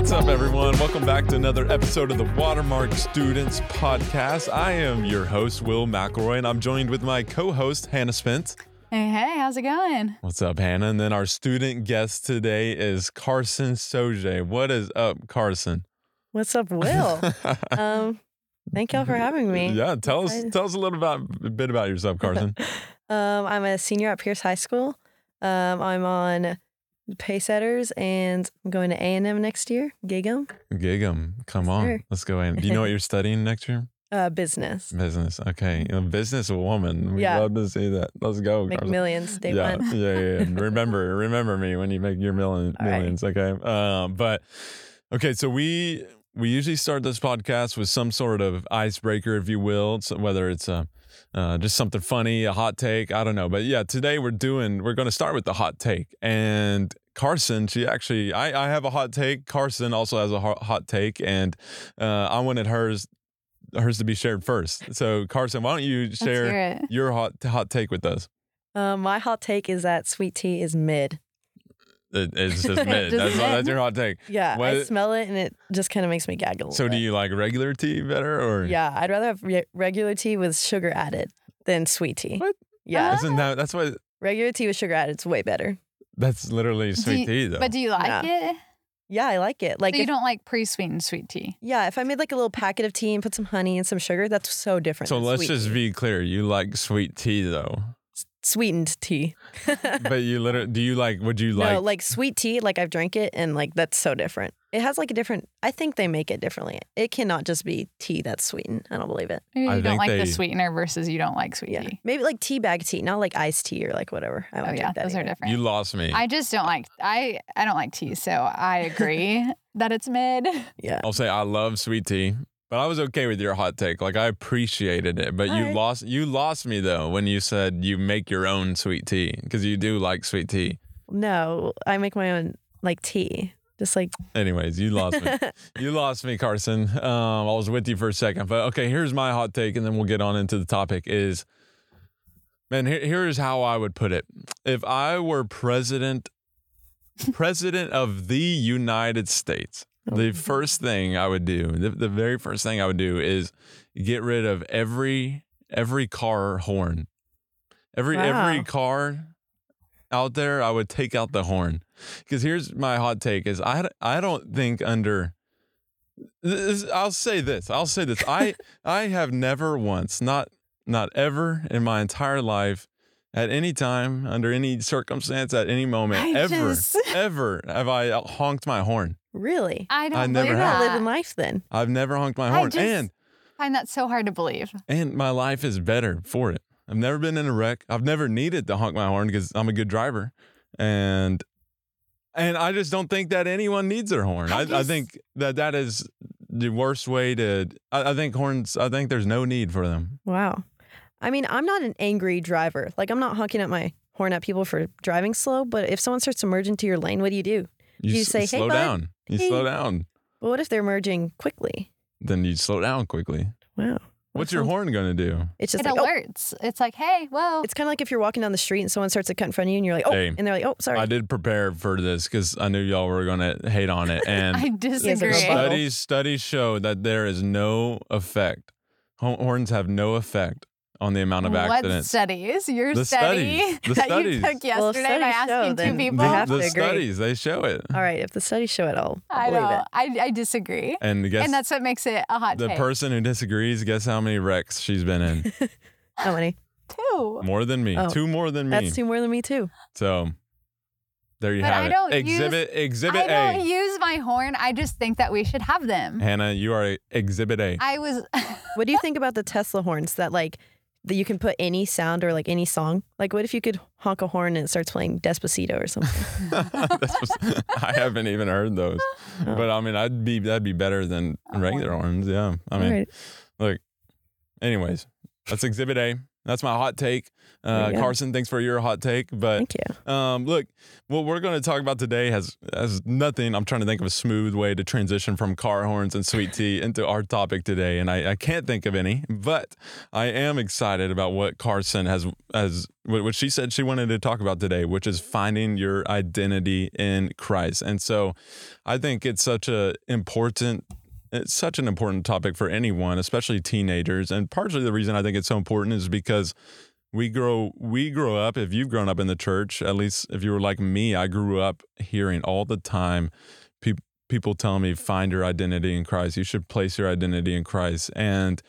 What's up, everyone? Welcome back to another episode of the Watermark Students Podcast. I am your host, Will McElroy, and I'm joined with my co host, Hannah Spence. Hey, hey, how's it going? What's up, Hannah? And then our student guest today is Carsen Saugier. What is up, Carsen? What's up, Will? um, thank y'all for having me. Yeah, tell us Excited. tell us a little about a bit about yourself, Carsen. Um, I'm a senior at Pierce High School. Um, I'm on pace setters and I'm going to A&M next year, Gig'em, Gig'em, come on, let's go in. Do you know what you're studying next year? uh, business. Business. Okay, a business woman. We Yeah. love to see that. Let's go, Make Carsen. millions day yeah, one. yeah, yeah, yeah. Remember, remember me when you make your million, All right. millions. Okay. Um, but okay, so we we usually start this podcast with some sort of icebreaker, if you will, so whether it's a uh, just something funny, a hot take, I don't know. But yeah, today we're doing we're going to start with the hot take. And Carsen, she actually, I, I have a hot take. Carsen also has a hot, hot take, and uh, I wanted hers hers to be shared first. So Carsen, why don't you share your hot hot take with us? Uh, my hot take is that sweet tea is mid. It, it's just mid. That's, mid. that's your hot take. Yeah, I smell it and it just kind of makes me gag a little So do you like regular tea better or? Yeah, I'd rather have re- regular tea with sugar added than sweet tea. What? Yeah, Isn't that that's why regular tea with sugar added is way better. that's literally sweet you- tea though. But do you like it? Yeah, I like it. Like so you if- don't like pre-sweetened sweet tea? Yeah, if I made like a little packet of tea and put some honey and some sugar, that's so different. so than let's sweet just tea. be clear. You like sweet tea though. Sweetened tea. but you literally do you like would you like no, like sweet tea, like I've drank it and like that's so different. It has like a different I think they make it differently. It cannot just be tea that's sweetened. I don't believe it. Maybe I you don't like they- the sweetener versus you don't like sweet Yeah. tea. Maybe like tea bag tea, not like iced tea or like whatever. I oh, don't Oh yeah, that those are different. you lost me. I just don't like I I don't like tea, so I agree that it's mid. Yeah. I'll say I love sweet tea. But I was okay with your hot take. Like I appreciated it. But you Alright. lost you lost me though when you said you make your own sweet tea because you do like sweet tea. No, I make my own like tea. Just like Anyways, you lost me. You lost me, Carsen. Um, I was with you for a second, but okay. Here's my hot take, and then we'll get on into the topic. Is man, here, here's how I would put it. If I were president, president of the United States, the first thing I would do, the, the very first thing I would do, is get rid of every every car horn. Every every car out there, I would take out the horn. Because here's my hot take: is I I don't think under. This, I'll say this. I'll say this. I I have never once, not not ever in my entire life, at any time, under any circumstance, at any moment, I ever, just- ever have I honked my horn. Really? I don't I never believe have. that. living life then. I've never honked my I horn, just- and find that so hard to believe. and my life is better for it. I've never been in a wreck. I've never needed to honk my horn because I'm a good driver, and and I just don't think that anyone needs their horn. I I, I just- think that that is the worst way to. I, I think horns. I think there's no need for them. Wow. I mean, I'm not an angry driver. Like, I'm not honking at my horn at people for driving slow, but if someone starts to merge into your lane, what do you do? You s- say, "Hey, slow bud. down. You Hey." slow down. Well, what if they're merging quickly? Then you slow down quickly. Wow. What's your horn gonna do? It's just it like, oh. alerts. It's like, hey, whoa. It's kind of like if you're walking down the street and someone starts to cut in front of you and you're like, oh, Hey, and they're like, oh, sorry. I did prepare for this because I knew y'all were gonna hate on it, and I disagree. Studies studies show that there is no effect. Horns have no effect on the amount of accidents. What studies? Your The study studies. The that studies. you took Well, yesterday by studies show, asking two people. we the the studies they show it, All right. If the studies show it, I'll I believe know. it. I, I disagree. and guess and that's what makes it a hot the take. person who disagrees. Guess how many wrecks she's been in? How many? Two. more than me. Oh, Two more than me. That's two more than me, too. so there you have it. But have I don't exhibit exhibit I A. don't use my horn. I just think that we should have them. Hannah, you are exhibit A. I was What do you think about the Tesla horns that, like, that you can put any sound or like any song? Like, what if you could honk a horn and it starts playing Despacito or something? That's what- I haven't even heard those, Oh. but I mean, I'd be that'd be better than regular horns. Yeah, I mean, All right. Anyways, that's Exhibit A. that's my hot take. Uh. Carsen, thanks for your hot take. But Thank you. um, look, what we're going to talk about today has has nothing. I'm trying to think of a smooth way to transition from car horns and sweet tea into our topic today, and I, I can't think of any. But I am excited about what Carsen has has what what she said she wanted to talk about today, which is finding your identity in Christ. And so, I think it's such a important it's such an important topic for anyone, especially teenagers. And partially the reason I think it's so important is because we grow we grow up if you've grown up in the church at least if you were like me i grew up hearing all the time pe- people telling me find your identity in christ. You should place your identity in christ. And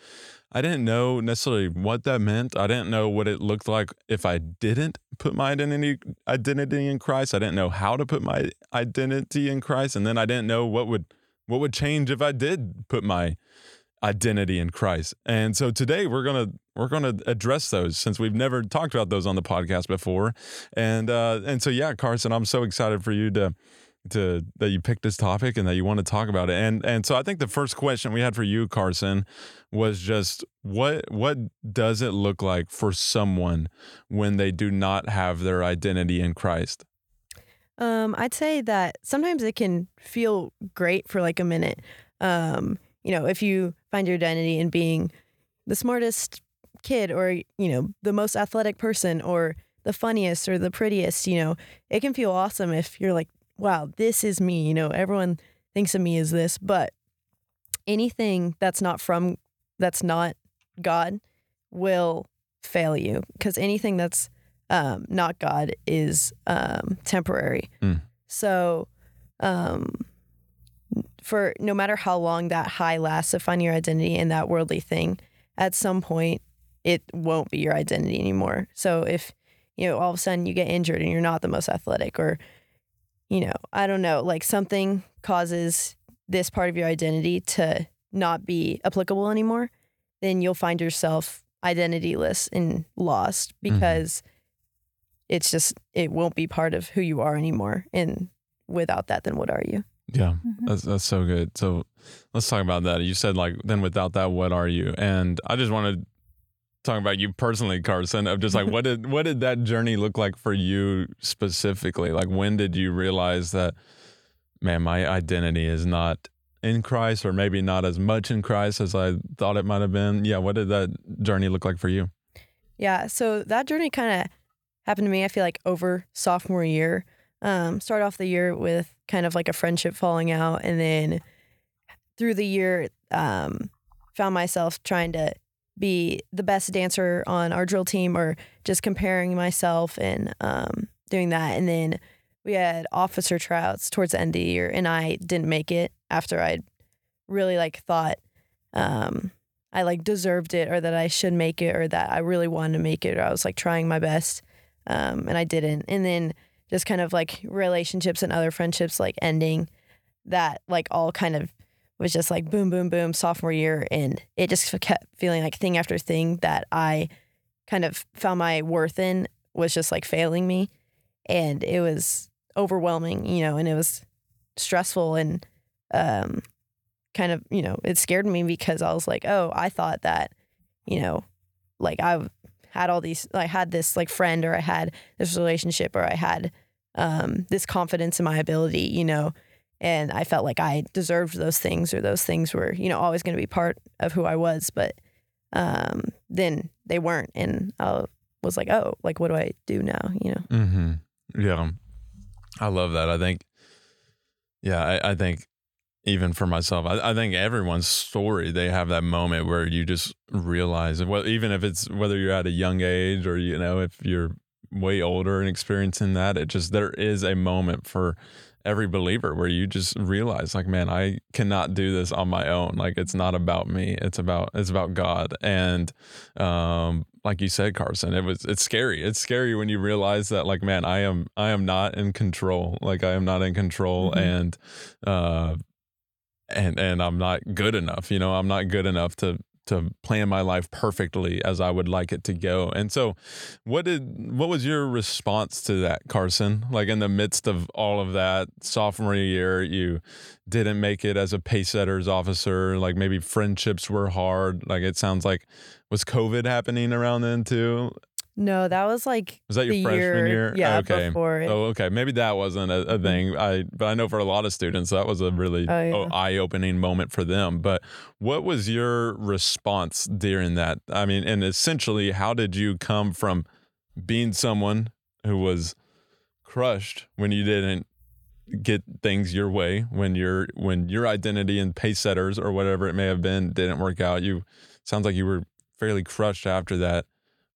i didn't know necessarily what that meant. I didn't know what it looked like if i didn't put my identity identity in christ. I didn't know how to put my identity in christ and then i didn't know what would what would change if i did put my identity in Christ. And so today we're to we're to address those since we've never talked about those on the podcast before. And uh and so yeah, Carsen, I'm so excited for you to to that you picked this topic and that you want to talk about it. And and so I think the first question we had for you, Carsen, was just what what does it look like for someone when they do not have their identity in Christ? Um, I'd say that sometimes it can feel great for like a minute. Um, you know, if you find your identity in being the smartest kid or, you know, the most athletic person or the funniest or the prettiest, you know, it can feel awesome if you're like, wow, this is me. You know, everyone thinks of me as this. But anything that's not from, that's not God will fail you because anything that's um, not God is um, temporary. Mm. So, um, for no matter how long that high lasts of finding your identity in that worldly thing, at some point it won't be your identity anymore. So if you know all of a sudden you get injured and you're not the most athletic, or you know I don't know, like something causes this part of your identity to not be applicable anymore, then you'll find yourself identityless and lost because it's just it won't be part of who you are anymore. And without that, then what are you? Yeah. Mhm. That's that's so good. So let's talk about that. You said like then without that, what are you? And I just want to talk about you personally, Carsen. Of just like what did what did that journey look like for you specifically? Like when did you realize that, man, my identity is not in Christ, or maybe not as much in Christ as I thought it might have been? Yeah. What did that journey look like for you? Yeah. So that journey kind of happened to me, I feel like over sophomore year. Um, start off the year with kind of like a friendship falling out. And then through the year, um, found myself trying to be the best dancer on our drill team or just comparing myself and um, doing that. And then we had officer tryouts towards the end of the year and I didn't make it after I'd really like thought um, I like deserved it or that I should make it or that I really wanted to make it or I was like trying my best um, and I didn't. And then just kind of like relationships and other friendships like ending that like all kind of was just like boom, boom, boom, sophomore year. And it just kept feeling like thing after thing that I kind of found my worth in was just like failing me. And it was overwhelming, you know, and it was stressful and um, kind of, you know, it scared me because I was like, oh, I thought that, you know, like I had all these, I had this like friend or I had this relationship or I had um, this confidence in my ability, you know, and I felt like I deserved those things or those things were, you know, always going to be part of who I was. But um, then they weren't. And I was like, oh, like, what do I do now, you know? Mm-hmm. Yeah. I love that. I think, yeah, I, I think even for myself, I, I think everyone's story, they have that moment where you just realize, well, even if it's whether you're at a young age or, you know, if you're way older and experiencing that, it just, there is a moment for every believer where you just realize like man i cannot do this on my own like it's not about me it's about it's about god and um like you said carsen it was it's scary it's scary when you realize that like man i am i am not in control like i am not in control Mhm. and uh and and i'm not good enough you know i'm not good enough to to plan my life perfectly as I would like it to go. And so, what did what was your response to that, Carsen? Like in the midst of all of that, sophomore year, you didn't make it as a pace setters officer. Like maybe friendships were hard. Like it sounds like was COVID happening around then too? No, that was like Was that your freshman year? Yeah, oh, Okay. before it. Oh, okay. Maybe that wasn't a, a thing. Mm-hmm. I but I know for a lot of students that was a really Oh, yeah. eye-opening moment for them. But what was your response during that? I mean, and essentially, how did you come from being someone who was crushed when you didn't get things your way, when your when your identity and pace setters or whatever it may have been didn't work out? You sounds like you were fairly crushed after that.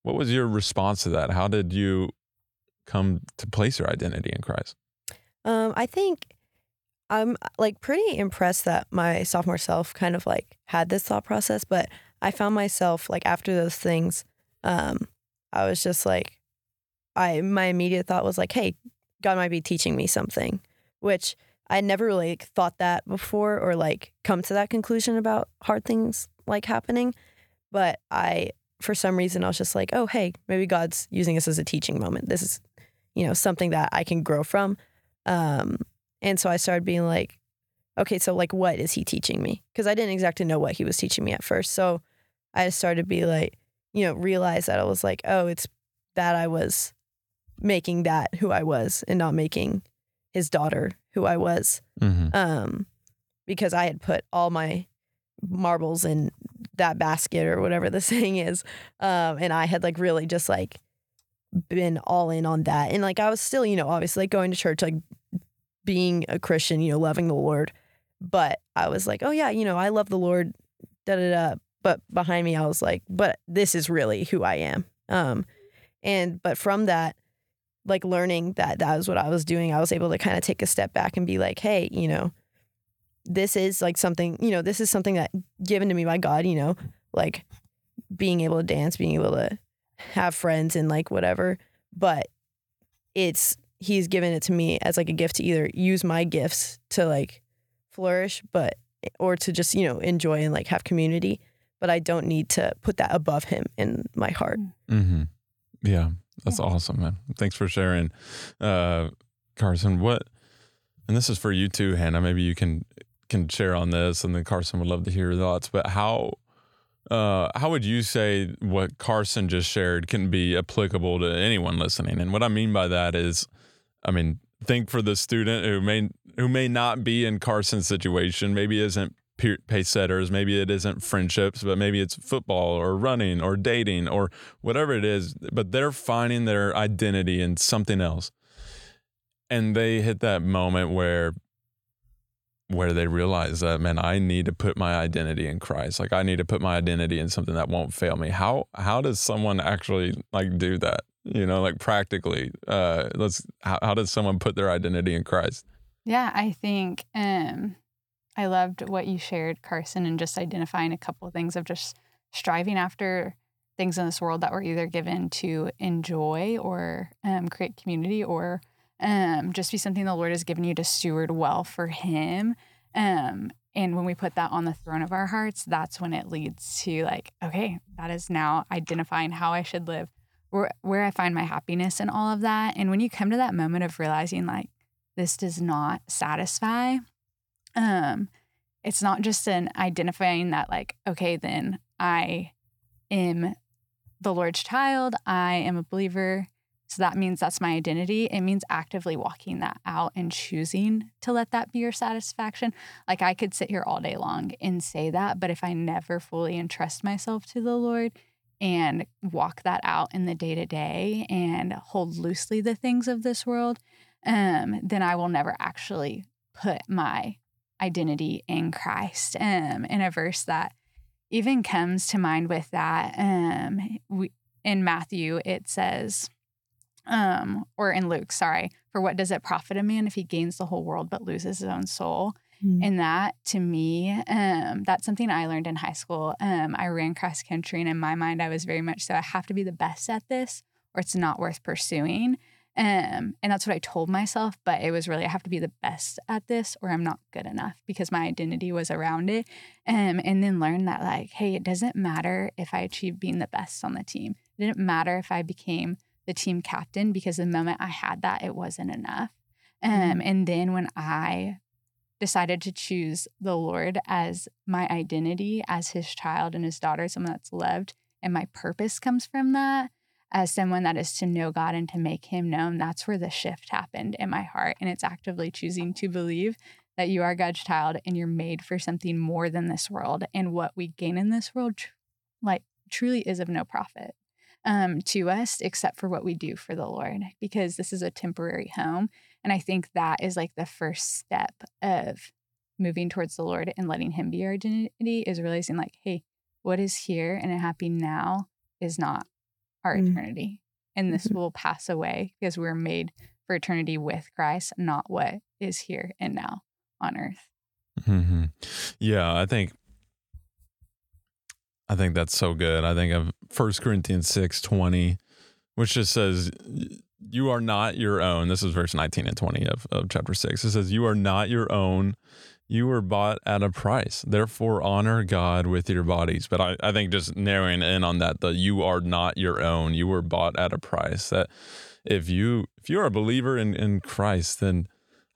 What was your response to that? How did you come to place your identity in Christ? Um, I think I'm like pretty impressed that my sophomore self kind of like had this thought process, but I found myself like after those things, um, I was just like, I my immediate thought was like, hey, God might be teaching me something, which I never really like, thought that before or like come to that conclusion about hard things like happening, but I for some reason I was just like, oh hey, maybe God's using this as a teaching moment. This is, you know, something that I can grow from. Um, and so I started being like, okay, so like, what is he teaching me? Because I didn't exactly know what he was teaching me at first. So I started to be like, you know, realize that I was like, oh, it's that I was making that who I was and not making his daughter who I was. Mm-hmm. Um, because I had put all my marbles in that basket or whatever the saying is. Um, and I had like really just like been all in on that. And like I was still, you know, obviously like going to church, like being a Christian, you know, loving the Lord. But I was like, oh yeah, you know, I love the Lord, da da da. But behind me, I was like, but this is really who I am. Um, and but from that, like learning that that was what I was doing, I was able to kind of take a step back and be like, hey, you know, this is like something, you know, this is something that given to me by God, you know, like being able to dance, being able to have friends and like whatever. But it's he's given it to me as like a gift to either use my gifts to like flourish, but or to just, you know, enjoy and like have community. But I don't need to put that above him in my heart. Mm-hmm. Yeah, that's awesome, man. Thanks for sharing, uh, Carsen. What? And this is for you too, Hannah. Maybe you can can share on this, and then Carsen would love to hear your thoughts. But how? Uh, how would you say what Carsen just shared can be applicable to anyone listening? And what I mean by that is, I mean, think for the student who may who may not be in Carsen's situation, maybe isn't pace setters, maybe it isn't friendships, but maybe it's football or running or dating or whatever it is, but they're finding their identity in something else. And they hit that moment where where they realize that man I need to put my identity in Christ. Like I need to put my identity in something that won't fail me. How how does someone actually like do that? You know, like practically. Uh let's how, how does someone put their identity in Christ? Yeah, I think um, I loved what you shared, Carsen, and just identifying a couple of things of just striving after things in this world that we're either given to enjoy or um, create community or um, just be something the Lord has given you to steward well for Him. Um, and when we put that on the throne of our hearts, that's when it leads to like, okay, that is now identifying how I should live, where where I find my happiness and all of that. And when you come to that moment of realizing like this does not satisfy, um, it's not just an identifying that like, okay, then I am the Lord's child, I am a believer. So that means that's my identity. It means actively walking that out and choosing to let that be your satisfaction. Like I could sit here all day long and say that, but if I never fully entrust myself to the Lord and walk that out in the day to day and hold loosely the things of this world, um, then I will never actually put my identity in Christ. Um, in a verse that even comes to mind with that, um, we, in Matthew, it says, um, or in Luke, sorry, for what does it profit a man if he gains the whole world but loses his own soul? And that to me, um, that's something I learned in high school. Um, I ran cross country, and in my mind, I was very much so I have to be the best at this, or it's not worth pursuing. Um, and that's what I told myself. But it was really, I have to be the best at this or I'm not good enough because my identity was around it. Um, and then learn that, like, hey, it doesn't matter if I achieved being the best on the team. It didn't matter if I became the team captain because the moment I had that, it wasn't enough. Um, Mm. And then when I decided to choose the Lord as my identity, as his child and his daughter, someone that's loved, and my purpose comes from that, as someone that is to know God and to make him known, that's where the shift happened in my heart. And it's actively choosing to believe that you are God's child and you're made for something more than this world. And what we gain in this world, tr- like, truly is of no profit um, to us except for what we do for the Lord, because this is a temporary home. And I think that is like the first step of moving towards the Lord and letting Him be our identity is realizing, like, hey, what is here and a happy now is not our Mm. eternity. And this Mhm. will pass away because we're made for eternity with Christ, not what is here and now on earth. hmm Yeah, I think I think that's so good. I think of First Corinthians six twenty, which just says you are not your own. This is verse 19 and 20 of, of chapter 6. It says, You are not your own. You were bought at a price. Therefore, honor God with your bodies. But I, I think just narrowing in on that, the you are not your own. You were bought at a price. That if you if you're a believer in, in Christ, then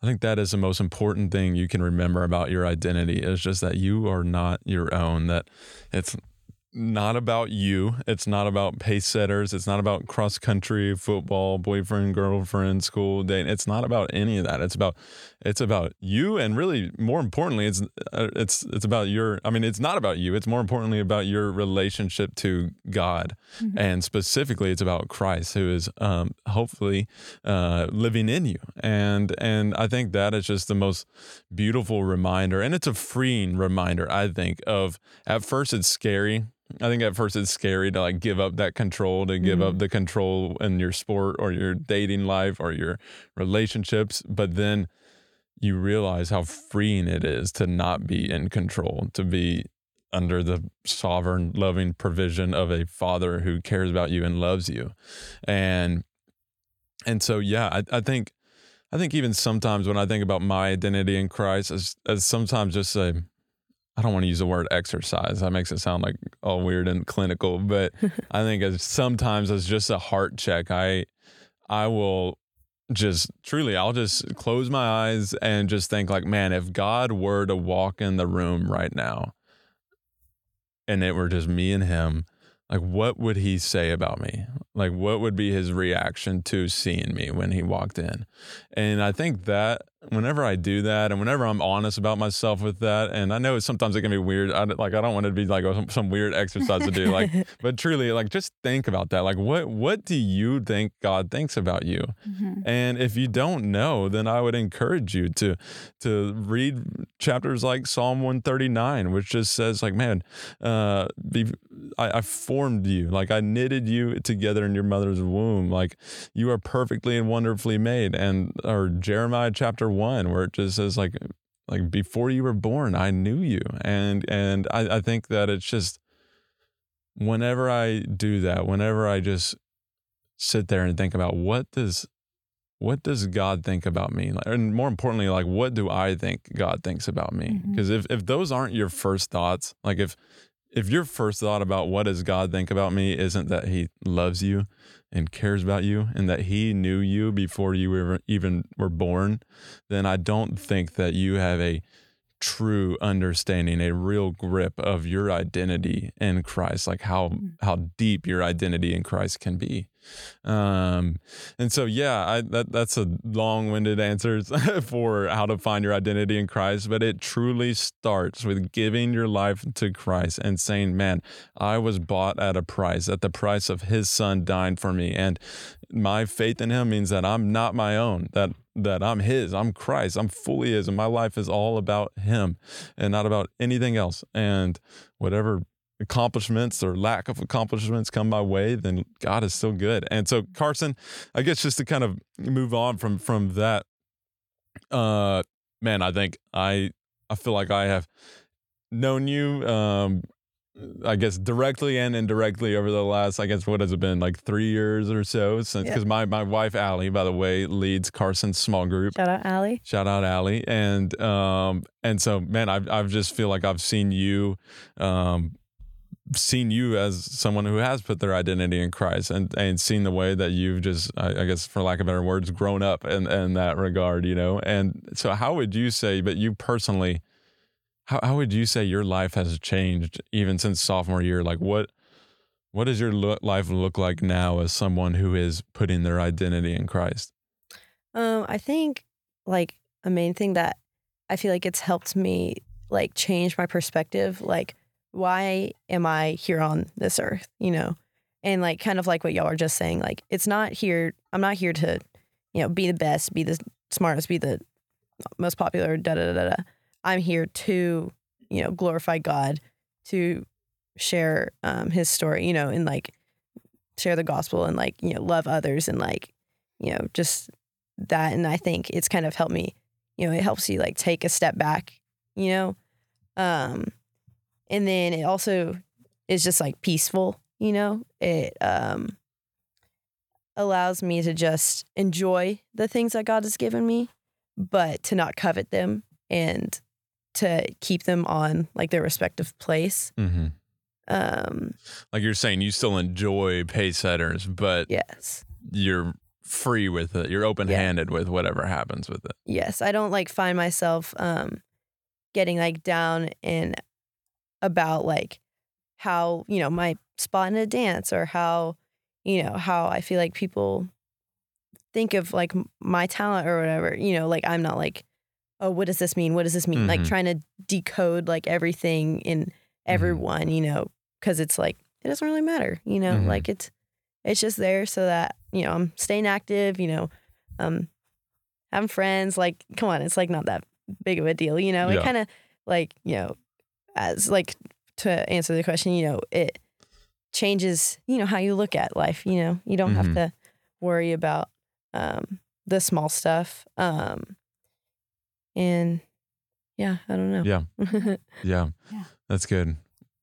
I think that is the most important thing you can remember about your identity is just that you are not your own, that it's not about you. It's not about pace setters. It's not about cross country, football, boyfriend, girlfriend, school date. It's not about any of that. It's about it's about you, and really more importantly, it's uh, it's it's about your. I mean, it's not about you. It's more importantly about your relationship to God, Mhm. and specifically, it's about Christ, who is um, hopefully uh, living in you. And and I think that is just the most beautiful reminder, and it's a freeing reminder. I think of at first it's scary. I think at first it's scary to like give up that control, to give up mm-hmm. the control in your sport or your dating life or your relationships. But then you realize how freeing it is to not be in control, to be under the sovereign, loving provision of a father who cares about you and loves you. And and so yeah, I, I think I think even sometimes when I think about my identity in Christ as as sometimes just a I don't want to use the word exercise. That makes it sound like all weird and clinical, but I think as sometimes it's just a heart check, I I will just truly I'll just close my eyes and just think like, man, if God were to walk in the room right now and it were just me and him, like what would he say about me? Like what would be his reaction to seeing me when he walked in? And I think that whenever I do that and whenever I'm honest about myself with that, and I know sometimes it can be weird. I, like I don't want it to be like some, some weird exercise to do. Like, but truly, like just think about that. Like, what what do you think God thinks about you? Mhm. And if you don't know, then I would encourage you to to read chapters like Psalm 139, which just says like, man, uh, be, I, I formed you, like I knitted you together in your mother's womb, like you are perfectly and wonderfully made. And or Jeremiah chapter one, where it just says like like before you were born, I knew you. And and I, I think that it's just whenever I do that, whenever I just sit there and think about what does what does God think about me? And more importantly, like what do I think God thinks about me? Mm-hmm. Because if if those aren't your first thoughts, like if if your first thought about what does God think about me isn't that He loves you and cares about you and that He knew you before you were even were born, then I don't think that you have a true understanding, a real grip of your identity in Christ, like how mm. how deep your identity in Christ can be. Um, and so yeah, I, that that's a long-winded answer for how to find your identity in Christ, but it truly starts with giving your life to Christ and saying, "Man, I was bought at a price, at the price of His Son dying for me, and my faith in Him means that I'm not my own. That that I'm His. I'm Christ. I'm fully His, and my life is all about Him, and not about anything else. And whatever." Accomplishments or lack of accomplishments come my way, then God is still good. And so Carsen, I guess just to kind of move on from from that, uh man, I think I I feel like I have known you um I guess directly and indirectly over the last, I guess, what has it been, like three years or so since, Yeah. because my, my wife, Allie, by the way, leads Carsen's small group. Shout out Allie. Shout out Allie. And, um, and so, man, I, I just feel like I've seen you, um, seen you as someone who has put their identity in Christ and, and seen the way that you've just, I, I guess, for lack of better words, grown up in, in that regard, you know? And so how would you say, but you personally, how, how would you say your life has changed even since sophomore year? Like what, what does your lo- life look like now as someone who is putting their identity in Christ? Um, I think like a main thing that I feel like it's helped me like change my perspective. Like, why am I here on this earth? You know, and like kind of like what y'all are just saying. Like, it's not here. I'm not here to, you know, be the best, be the smartest, be the most popular. Da da da da. I'm here to, you know, glorify God, to share um, His story. You know, and like share the gospel and like you know love others and like you know just that and i think it's kind of helped me you know it helps you like take a step back you know um and then it also is just like peaceful you know it um allows me to just enjoy the things that god has given me but to not covet them and to keep them on like their respective place Mm-hmm. um Like you're saying, you still enjoy pace setters, but yes you're free with it. You're open handed with whatever happens with it. yes i don't like find myself um getting like down and about like how you know my spot in a dance or how you know how i feel like people think of like my talent or whatever you know like i'm not like oh what does this mean what does this mean like Mhm. trying to decode like everything in everyone you know because it's like it doesn't really matter you know Mhm. like it's it's just there so that you know i'm staying active you know um having friends like come on it's like not that big of a deal you know Yeah. it kind of like you know as like to answer the question you know it changes you know how you look at life you know you don't Mhm. have to worry about um the small stuff um and yeah i don't know Yeah. Yeah. Yeah. That's good.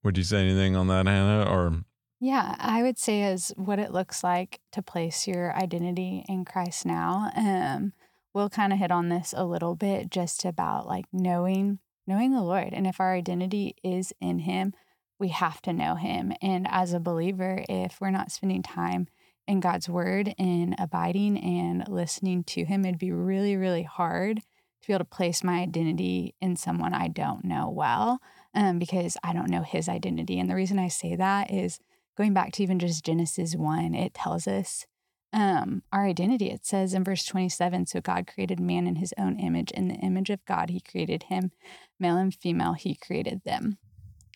Would you say anything on that, Hannah? Or Yeah, I would say as what it looks like to place your identity in Christ now. Um, we'll kind of hit on this a little bit just about like knowing knowing the Lord. And if our identity is in him, we have to know him. And as a believer, if we're not spending time in God's word and abiding and listening to him, it'd be really, really hard to be able to place my identity in someone I don't know well um, because I don't know his identity. And the reason I say that is going back to even just Genesis 1, it tells us um, our identity. It says in verse 27 So God created man in his own image. In the image of God, he created him, male and female, he created them.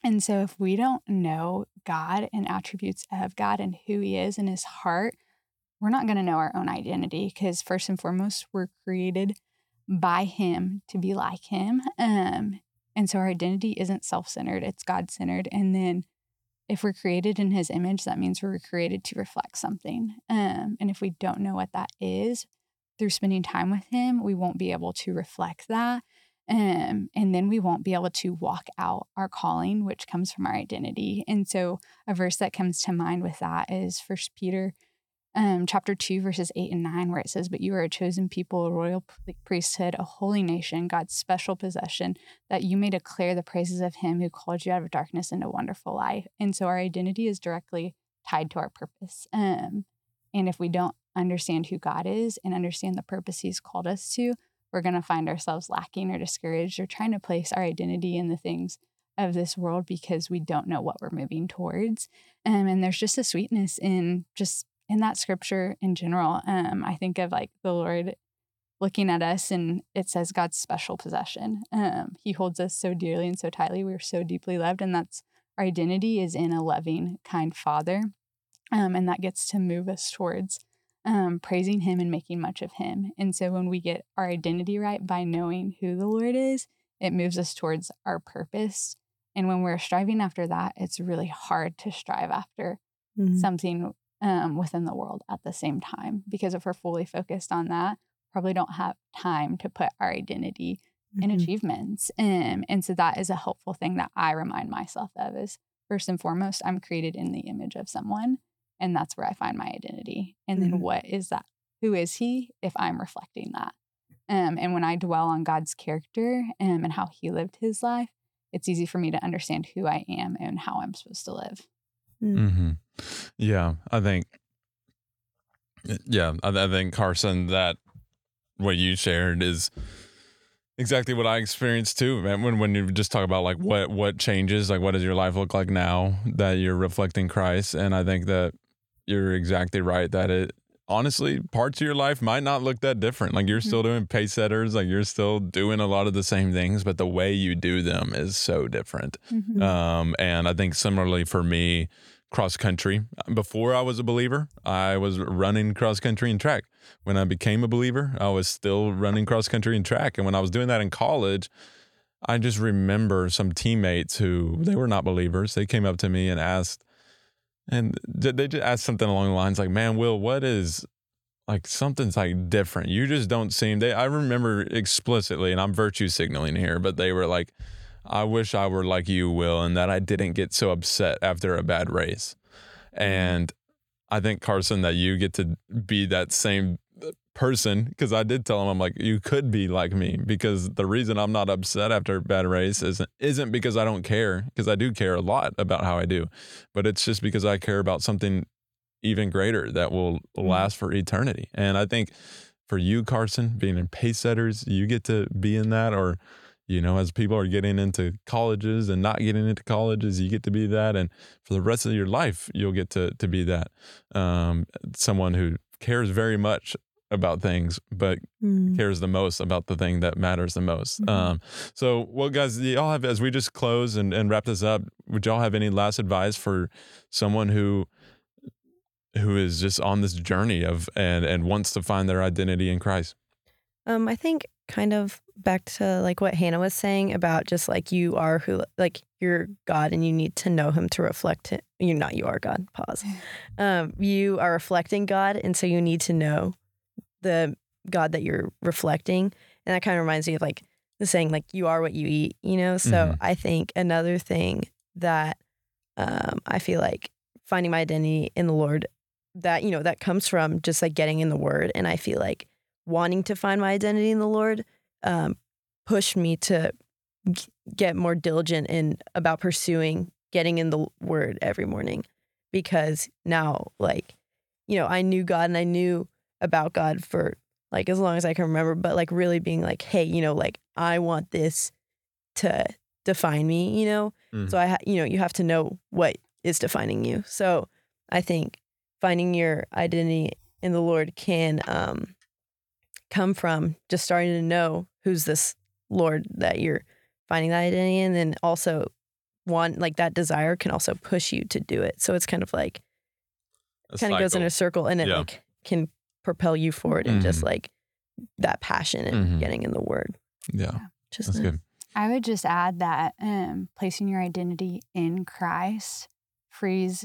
And so if we don't know God and attributes of God and who he is and his heart, we're not going to know our own identity because, first and foremost, we're created by him to be like him. Um, and so our identity isn't self centered, it's God centered. And then if we're created in his image, that means we're created to reflect something. Um, and if we don't know what that is, through spending time with him, we won't be able to reflect that. Um, and then we won't be able to walk out our calling, which comes from our identity. And so a verse that comes to mind with that is First Peter um, chapter 2, verses 8 and 9, where it says, But you are a chosen people, a royal priesthood, a holy nation, God's special possession, that you may declare the praises of him who called you out of darkness into wonderful light. And so our identity is directly tied to our purpose. Um, and if we don't understand who God is and understand the purpose he's called us to, we're going to find ourselves lacking or discouraged or trying to place our identity in the things of this world because we don't know what we're moving towards. Um, and there's just a sweetness in just in that scripture in general. Um, I think of like the Lord looking at us and it says God's special possession. Um, he holds us so dearly and so tightly. We're so deeply loved. And that's our identity is in a loving, kind father. Um, and that gets to move us towards um, praising him and making much of him. And so when we get our identity right by knowing who the Lord is, it moves us towards our purpose. And when we're striving after that, it's really hard to strive after Mhm. something um, within the world at the same time. Because if we're fully focused on that, probably don't have time to put our identity in Mhm. achievements. Um, and so that is a helpful thing that I remind myself of is first and foremost, I'm created in the image of someone, and that's where I find my identity. And then Mhm. what is that? Who is he if I'm reflecting that? Um, and when I dwell on God's character um, and how he lived his life, it's easy for me to understand who I am and how I'm supposed to live. hmm Yeah, I think. Yeah, I, I think Carsen, that what you shared is exactly what I experienced too. Man, when when you just talk about like what what changes, like what does your life look like now that you're reflecting Christ, and I think that you're exactly right that it honestly parts of your life might not look that different. Like you're still doing pace setters, like you're still doing a lot of the same things, but the way you do them is so different. Mm-hmm. Um, and I think similarly for me, cross country. Before I was a believer, I was running cross country and track. When I became a believer, I was still running cross country and track. And when I was doing that in college, I just remember some teammates who they were not believers. They came up to me and asked, and they just asked something along the lines like, "Man, Will, what is like something's like different? You just don't seem." They I remember explicitly, and I'm virtue signaling here, but they were like, I wish I were like you, Will, and that I didn't get so upset after a bad race. Mm-hmm. And I think, Carsen, that you get to be that same person because I did tell him, I'm like, you could be like me because the reason I'm not upset after a bad race isn't, isn't because I don't care, because I do care a lot about how I do, but it's just because I care about something even greater that will last for eternity. And I think for you, Carsen, being in pace setters, you get to be in that or you know, as people are getting into colleges and not getting into colleges, you get to be that, and for the rest of your life, you'll get to to be that. Um, someone who cares very much about things, but Mm. cares the most about the thing that matters the most. Mhm. Um, so, well, guys, do y'all have as we just close and, and wrap this up, would y'all have any last advice for someone who who is just on this journey of and and wants to find their identity in Christ? Um, I think kind of back to like what Hannah was saying about just like you are who like you're God and you need to know him to reflect him. You're not you are God. Pause. Um, you are reflecting God and so you need to know the God that you're reflecting. And that kind of reminds me of like the saying like you are what you eat, you know? So Mhm. I think another thing that um I feel like finding my identity in the Lord that, you know, that comes from just like getting in the word. And I feel like wanting to find my identity in the Lord um, pushed me to g- get more diligent in about pursuing getting in the Word every morning because now, like, you know, I knew God and I knew about God for like as long as I can remember, but like really being like, hey, you know, like I want this to define me, you know. Mhm. So I, ha- you know, you have to know what is defining you. So I think finding your identity in the Lord can um, come from just starting to know who's this Lord that you're finding that identity in, and then also one like that desire can also push you to do it. So it's kind of like kind of goes in a circle, and it Yeah. like can propel you forward and just Mhm. like that passion and Mhm. getting in the Word. Yeah, Just that's nice. good. I would just add that um, placing your identity in Christ frees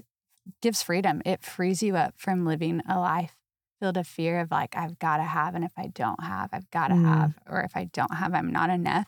gives freedom. It frees you up from living a life filled of fear of like I've got to have, and if I don't have, I've got to Mm. have, or if I don't have, I'm not enough.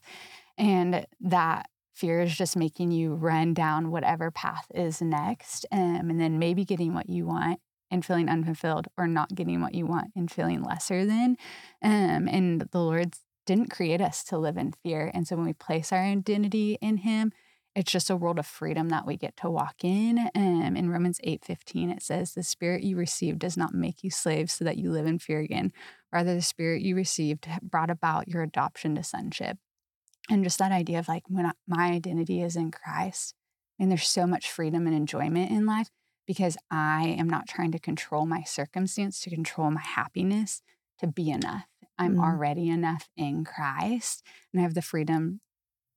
And that fear is just making you run down whatever path is next, um, and then maybe getting what you want and feeling unfulfilled, or not getting what you want and feeling lesser than. Um, and the Lord's didn't create us to live in fear. And so when we place our identity in him, it's just a world of freedom that we get to walk in. Um, in Romans 8 15, it says, The spirit you received does not make you slaves so that you live in fear again. Rather, the spirit you received brought about your adoption to sonship. And just that idea of like, when I, my identity is in Christ, and there's so much freedom and enjoyment in life because I am not trying to control my circumstance, to control my happiness, to be enough. I'm Mm. already enough in Christ, and I have the freedom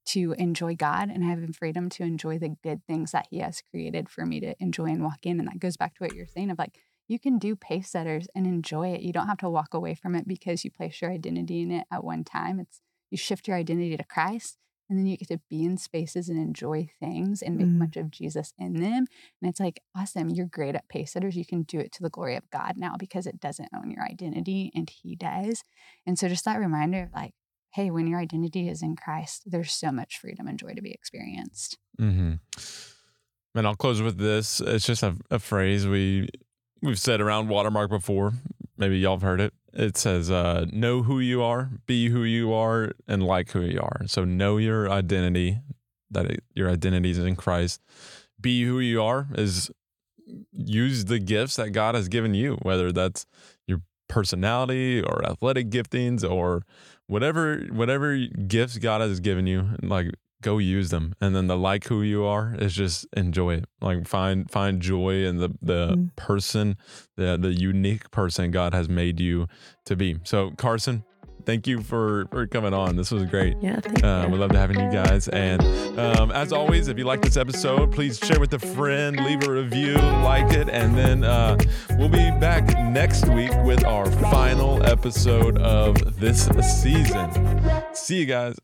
to enjoy God and I have the freedom to enjoy the good things that He has created for me to enjoy and walk in. And that goes back to what you're saying of like, you can do pace setters and enjoy it. You don't have to walk away from it because you place your identity in it at one time. It's you shift your identity to Christ and then you get to be in spaces and enjoy things and make Mhm. much of Jesus in them. And it's like, awesome, you're great at pace setters. You can do it to the glory of God now because it doesn't own your identity and He does. And so just that reminder of like, hey, when your identity is in Christ, there's so much freedom and joy to be experienced. Mm-hmm. And I'll close with this. It's just a, a phrase we we've said around Watermark before. Maybe y'all have heard it. It says, uh, "Know who you are, be who you are, and like who you are." So know your identity. That it, your identity is in Christ. Be who you are is use the gifts that God has given you, whether that's your personality or athletic giftings or whatever whatever gifts God has given you. Like go use them. And then the like who you are is just enjoy it. Like find find joy in the the mm. person the the unique person god has made you to be. So carsen thank you for for coming on. This was great. Yeah uh, we love to having you guys. And um, as always if you like this episode please share with a friend leave a review like it and then uh, we'll be back next week with our final episode of this season. See you guys